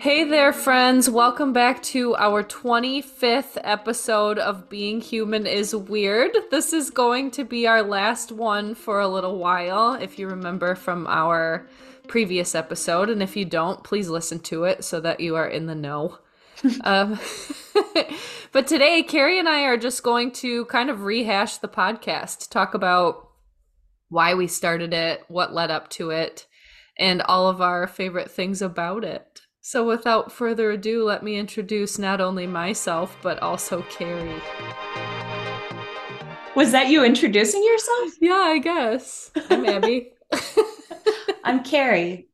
Hey there, friends. Welcome back to our 25th episode of Being Human is Weird. This is going to be our last one for a little while, if you remember from our previous episode. And if you don't, please listen to it so that you are in the know. um, but today, Carrie and I are just going to kind of rehash the podcast, talk about why we started it, what led up to it, and all of our favorite things about it. So, without further ado, let me introduce not only myself, but also Carrie. Was that you introducing yourself? Yeah, I guess. I'm Abby. I'm Carrie.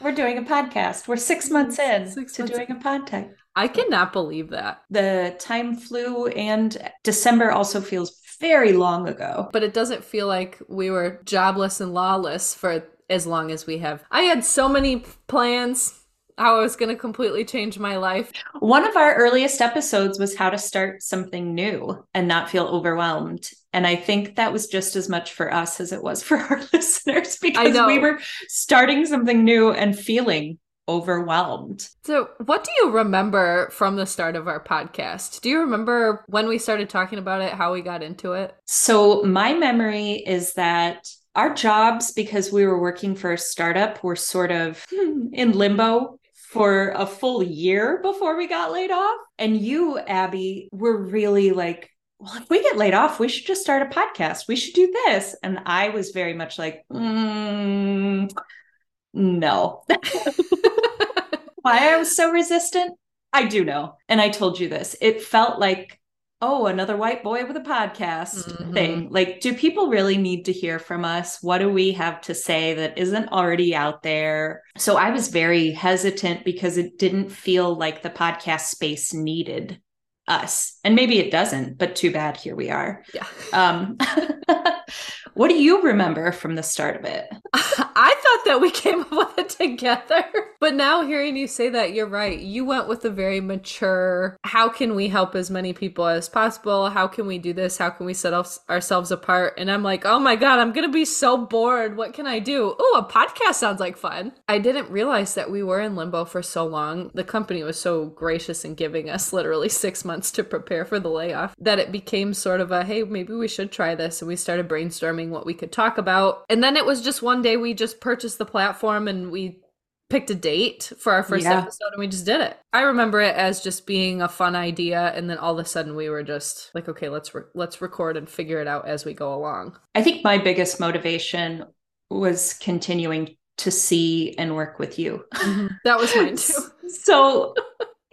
We're doing a podcast. We're six months in six to months. doing a podcast. I cannot believe that. The time flew, and December also feels very long ago. But it doesn't feel like we were jobless and lawless for as long as we have. I had so many plans how I was going to completely change my life. One of our earliest episodes was how to start something new and not feel overwhelmed. And I think that was just as much for us as it was for our listeners because we were starting something new and feeling overwhelmed. So, what do you remember from the start of our podcast? Do you remember when we started talking about it, how we got into it? So, my memory is that our jobs, because we were working for a startup, were sort of hmm, in limbo for a full year before we got laid off. And you, Abby, were really like, well, if we get laid off, we should just start a podcast. We should do this. And I was very much like, mm, no. Why I was so resistant? I do know. And I told you this. It felt like oh, another white boy with a podcast mm-hmm. thing. Like, do people really need to hear from us? What do we have to say that isn't already out there? So I was very hesitant because it didn't feel like the podcast space needed us. And maybe it doesn't, but too bad. Here we are. Yeah. Um, what do you remember from the start of it? I thought that we came up with it together. But now hearing you say that, you're right. You went with a very mature, how can we help as many people as possible? How can we do this? How can we set ourselves apart? And I'm like, oh my God, I'm going to be so bored. What can I do? Oh, a podcast sounds like fun. I didn't realize that we were in limbo for so long. The company was so gracious in giving us literally six months to prepare for the layoff that it became sort of a, hey, maybe we should try this. And we started brainstorming what we could talk about. And then it was just one day we just purchased the platform and we picked a date for our first yeah. episode and we just did it. I remember it as just being a fun idea and then all of a sudden we were just like okay, let's re- let's record and figure it out as we go along. I think my biggest motivation was continuing to see and work with you. Mm-hmm. That was mine too. so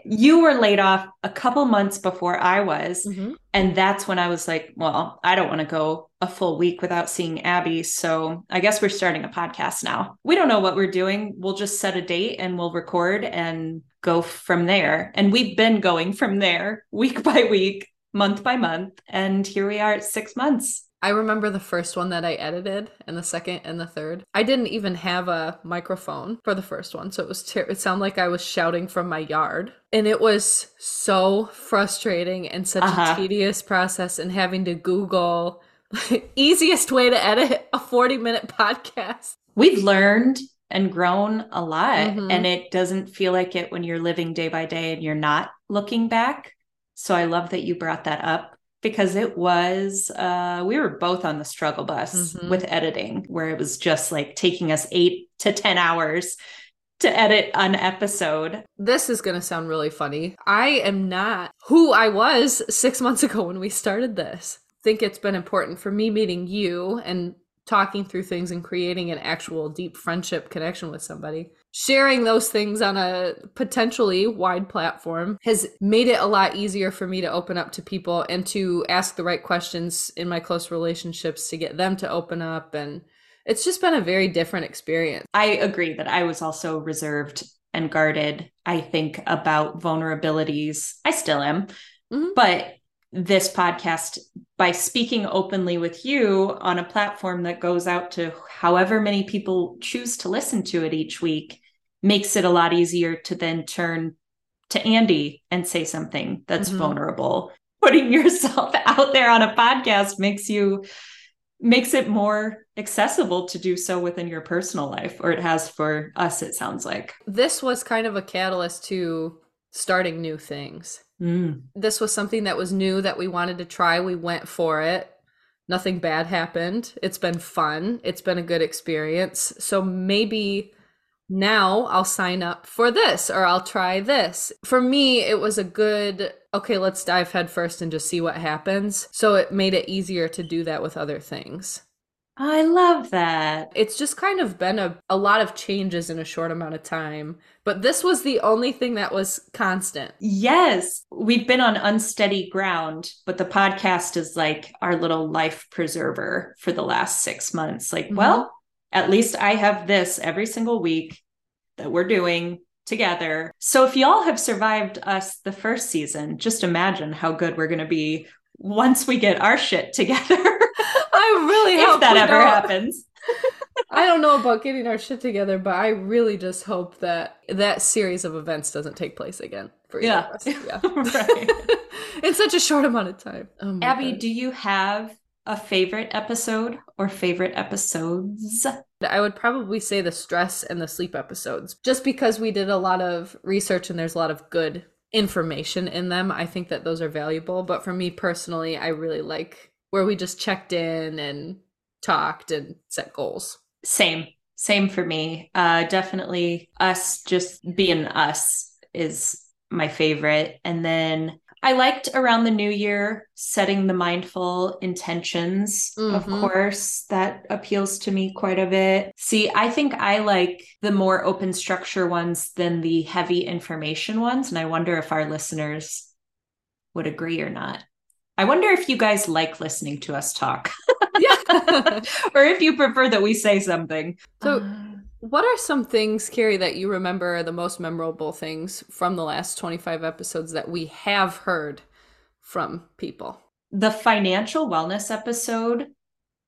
you were laid off a couple months before I was. Mm-hmm. And that's when I was like, well, I don't want to go a full week without seeing Abby. So I guess we're starting a podcast now. We don't know what we're doing. We'll just set a date and we'll record and go from there. And we've been going from there week by week, month by month. And here we are at six months. I remember the first one that I edited and the second and the third. I didn't even have a microphone for the first one, so it was ter- it sounded like I was shouting from my yard. And it was so frustrating and such uh-huh. a tedious process and having to Google easiest way to edit a 40 minute podcast. We've learned and grown a lot mm-hmm. and it doesn't feel like it when you're living day by day and you're not looking back. So I love that you brought that up because it was uh we were both on the struggle bus mm-hmm. with editing where it was just like taking us 8 to 10 hours to edit an episode. This is going to sound really funny. I am not who I was 6 months ago when we started this. I think it's been important for me meeting you and talking through things and creating an actual deep friendship connection with somebody sharing those things on a potentially wide platform has made it a lot easier for me to open up to people and to ask the right questions in my close relationships to get them to open up and it's just been a very different experience. I agree that I was also reserved and guarded I think about vulnerabilities. I still am. Mm-hmm. But this podcast by speaking openly with you on a platform that goes out to however many people choose to listen to it each week makes it a lot easier to then turn to Andy and say something that's mm-hmm. vulnerable. Putting yourself out there on a podcast makes you makes it more accessible to do so within your personal life, or it has for us, it sounds like. This was kind of a catalyst to starting new things. Mm. This was something that was new that we wanted to try. We went for it. Nothing bad happened. It's been fun. It's been a good experience. So maybe now I'll sign up for this or I'll try this. For me, it was a good, okay, let's dive headfirst and just see what happens. So it made it easier to do that with other things. I love that. It's just kind of been a, a lot of changes in a short amount of time. But this was the only thing that was constant. Yes. We've been on unsteady ground, but the podcast is like our little life preserver for the last six months. Like, mm-hmm. well, at least I have this every single week that we're doing together. So if y'all have survived us the first season, just imagine how good we're going to be once we get our shit together. I really hope that ever don't. happens. I don't know about getting our shit together, but I really just hope that that series of events doesn't take place again for yeah. of us. Yeah. right. In such a short amount of time. Oh Abby, God. do you have a favorite episode or favorite episodes? I would probably say the stress and the sleep episodes, just because we did a lot of research and there's a lot of good information in them. I think that those are valuable. But for me personally, I really like where we just checked in and talked and set goals. Same, same for me. Uh, definitely us just being us is my favorite. And then I liked around the new year setting the mindful intentions. Mm-hmm. Of course, that appeals to me quite a bit. See, I think I like the more open structure ones than the heavy information ones. And I wonder if our listeners would agree or not. I wonder if you guys like listening to us talk. yeah. or if you prefer that we say something. So, uh, what are some things, Carrie, that you remember are the most memorable things from the last 25 episodes that we have heard from people? The financial wellness episode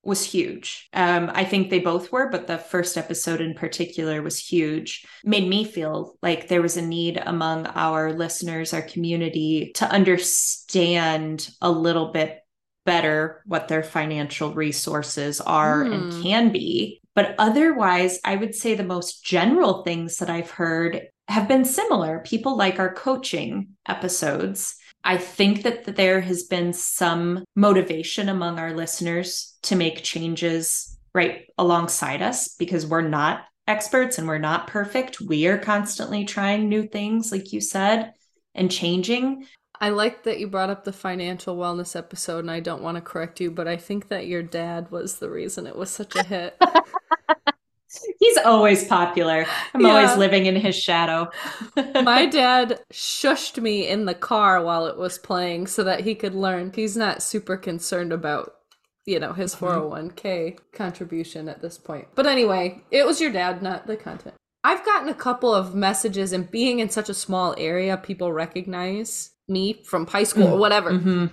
was huge. Um, I think they both were, but the first episode in particular was huge. Made me feel like there was a need among our listeners, our community, to understand a little bit better what their financial resources are mm. and hmm. can be but otherwise, I would say the most general things that I've heard have been similar. People like our coaching episodes. I think that there has been some motivation among our listeners to make changes right alongside us because we're not experts and we're not perfect. We are constantly trying new things, like you said, and changing. I like that you brought up the financial wellness episode, and I don't want to correct you, but I think that your dad was the reason it was such a hit. He's always popular. I'm yeah. always living in his shadow. My dad shushed me in the car while it was playing so that he could learn. He's not super concerned about, you know, his 401k mm-hmm. contribution at this point. But anyway, it was your dad, not the content. I've gotten a couple of messages, and being in such a small area, people recognize me from high school mm. or whatever. Mm-hmm.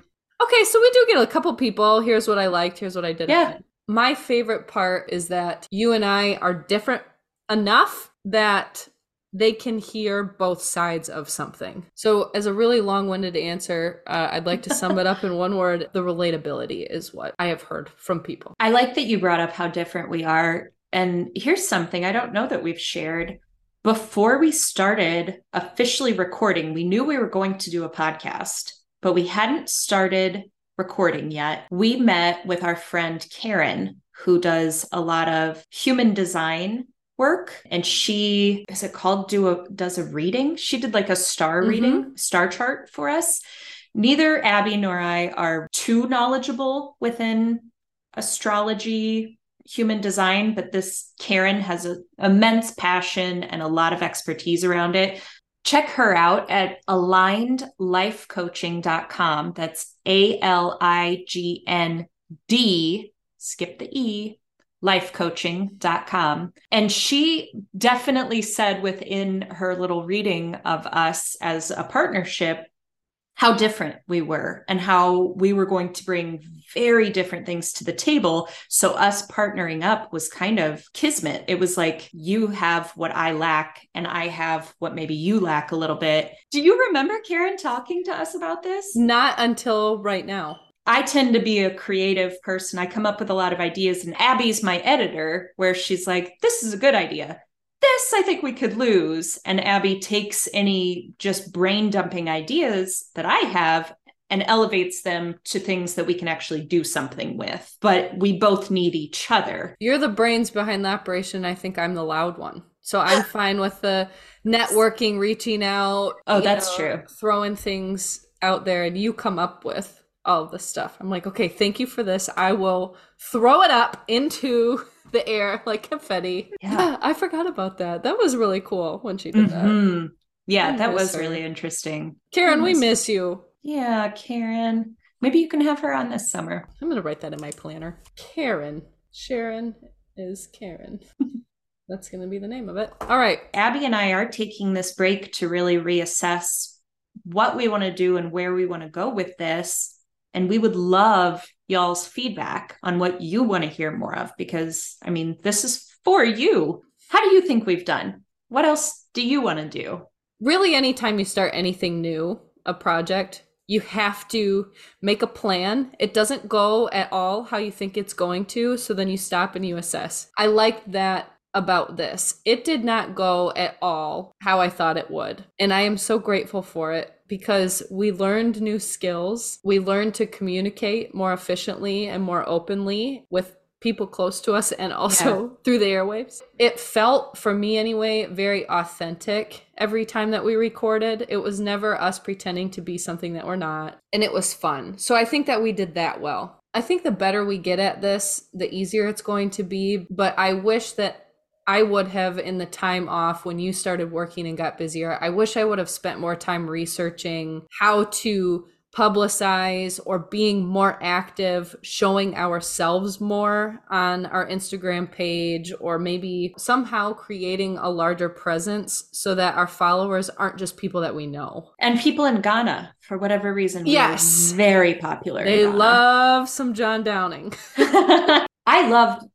Okay, so we do get a couple people. Here's what I liked. Here's what I didn't. Yeah. My favorite part is that you and I are different enough that they can hear both sides of something. So, as a really long winded answer, uh, I'd like to sum it up in one word the relatability is what I have heard from people. I like that you brought up how different we are. And here's something I don't know that we've shared before we started officially recording, we knew we were going to do a podcast, but we hadn't started recording yet. We met with our friend Karen, who does a lot of human design work and she is it called do a does a reading she did like a star mm-hmm. reading star chart for us neither abby nor i are too knowledgeable within astrology human design, but this Karen has an immense passion and a lot of expertise around it. Check her out at alignedlifecoaching.com. That's A L I G N D, skip the E, lifecoaching.com. And she definitely said within her little reading of us as a partnership how different we were and how we were going to bring very different things to the table. So, us partnering up was kind of kismet. It was like, you have what I lack, and I have what maybe you lack a little bit. Do you remember Karen talking to us about this? Not until right now. I tend to be a creative person. I come up with a lot of ideas, and Abby's my editor, where she's like, This is a good idea. This I think we could lose. And Abby takes any just brain dumping ideas that I have and elevates them to things that we can actually do something with. But we both need each other. You're the brains behind the operation. I think I'm the loud one. So I'm fine with the networking, reaching out. Oh, that's know, true. Throwing things out there and you come up with all this stuff. I'm like, okay, thank you for this. I will throw it up into the air like confetti. Yeah, yeah I forgot about that. That was really cool when she did mm-hmm. that. Yeah, that was her. really interesting. Karen, we miss you. Yeah, Karen. Maybe you can have her on this summer. I'm going to write that in my planner. Karen. Sharon is Karen. That's going to be the name of it. All right. Abby and I are taking this break to really reassess what we want to do and where we want to go with this. And we would love y'all's feedback on what you want to hear more of because, I mean, this is for you. How do you think we've done? What else do you want to do? Really, anytime you start anything new, a project, you have to make a plan. It doesn't go at all how you think it's going to. So then you stop and you assess. I like that about this. It did not go at all how I thought it would. And I am so grateful for it because we learned new skills. We learned to communicate more efficiently and more openly with people close to us and also yeah. through the airwaves. It felt, for me anyway, very authentic every time that we recorded. It was never us pretending to be something that we're not. And it was fun. So I think that we did that well. I think the better we get at this, the easier it's going to be. But I wish that I would have in the time off when you started working and got busier. I wish I would have spent more time researching how to publicize or being more active, showing ourselves more on our Instagram page, or maybe somehow creating a larger presence so that our followers aren't just people that we know. And people in Ghana, for whatever reason, yes, very popular. They love some John Downing. I loved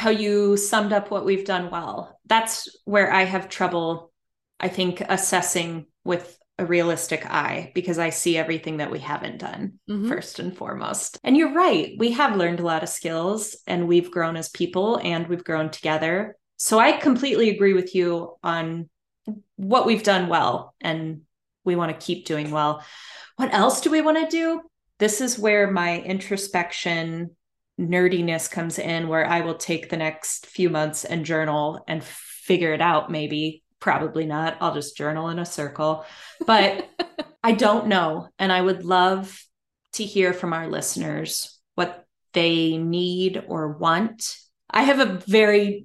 how you summed up what we've done well. That's where I have trouble, I think, assessing with a realistic eye because I see everything that we haven't done mm-hmm. first and foremost. And you're right. We have learned a lot of skills and we've grown as people and we've grown together. So I completely agree with you on what we've done well and we want to keep doing well. What else do we want to do? This is where my introspection nerdiness comes in where I will take the next few months and journal and figure it out. Maybe probably not. I'll just journal in a circle. But I don't know. And I would love to hear from our listeners what they need or want. I have a very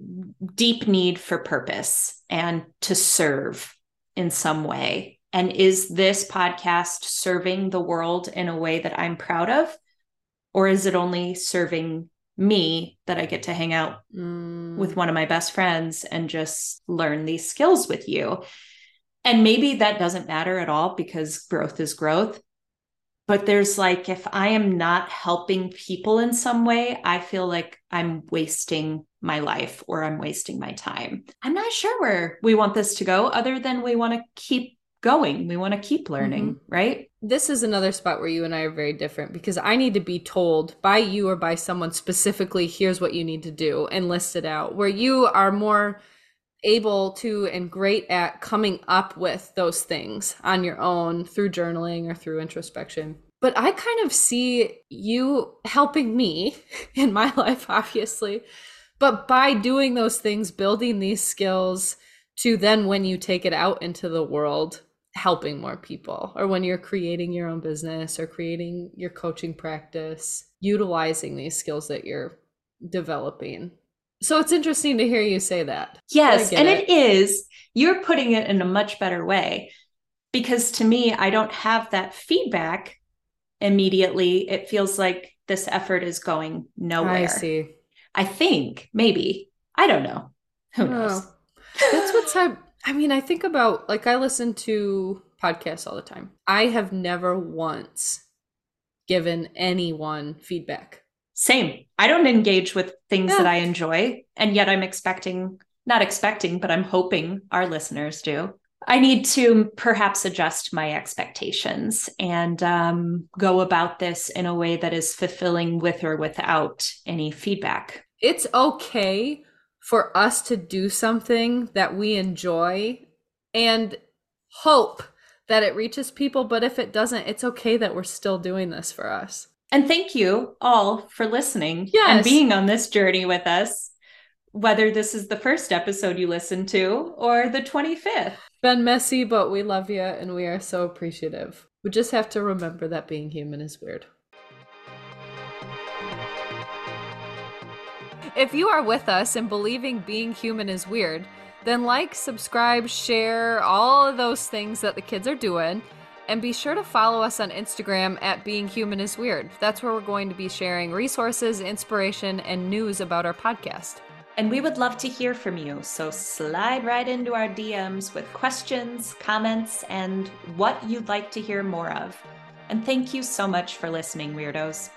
deep need for purpose and to serve in some way. And is this podcast serving the world in a way that I'm proud of or is it only serving me that I get to hang out mm. with one of my best friends and just learn these skills with you? And maybe that doesn't matter at all because growth is growth. But there's like, if I am not helping people in some way, I feel like I'm wasting my life or I'm wasting my time. I'm not sure where we want this to go, other than we want to keep going. We want to keep learning, mm-hmm. right? This is another spot where you and I are very different because I need to be told by you or by someone specifically, here's what you need to do and list it out. Where you are more able to and great at coming up with those things on your own through journaling or through introspection. But I kind of see you helping me in my life, obviously. But by doing those things, building these skills to then when you take it out into the world, helping more people or when you're creating your own business or creating your coaching practice utilizing these skills that you're developing. So it's interesting to hear you say that. Yes and it. it is. You're putting it in a much better way because to me i don't have that feedback immediately. It feels like this effort is going nowhere. i see. I think maybe. I don't know. Who oh. knows? Oh. that's what's I mean, I think about like I listen to podcasts all the time. I have never once given anyone feedback. Same. I don't engage with things yeah. that I enjoy, and yet I'm expecting not expecting, but I'm hoping our listeners do. I need to perhaps adjust my expectations and um, go about this in a way that is fulfilling with or without any feedback. It's okay for us to do something that we enjoy and hope that it reaches people. But if it doesn't, it's okay that we're still doing this for us. And thank you all for listening yes. and being on this journey with us whether this is the first episode you listen to or the 25th. Been messy, but we love you and we are so appreciative. We just have to remember that being human is weird. If you are with us and believing being human is weird, then like, subscribe, share, all of those things that the kids are doing. And be sure to follow us on Instagram at Being Human is Weird. That's where we're going to be sharing resources, inspiration, and news about our podcast. And we would love to hear from you. So slide right into our DMs with questions, comments, and what you'd like to hear more of. And thank you so much for listening, Weirdos.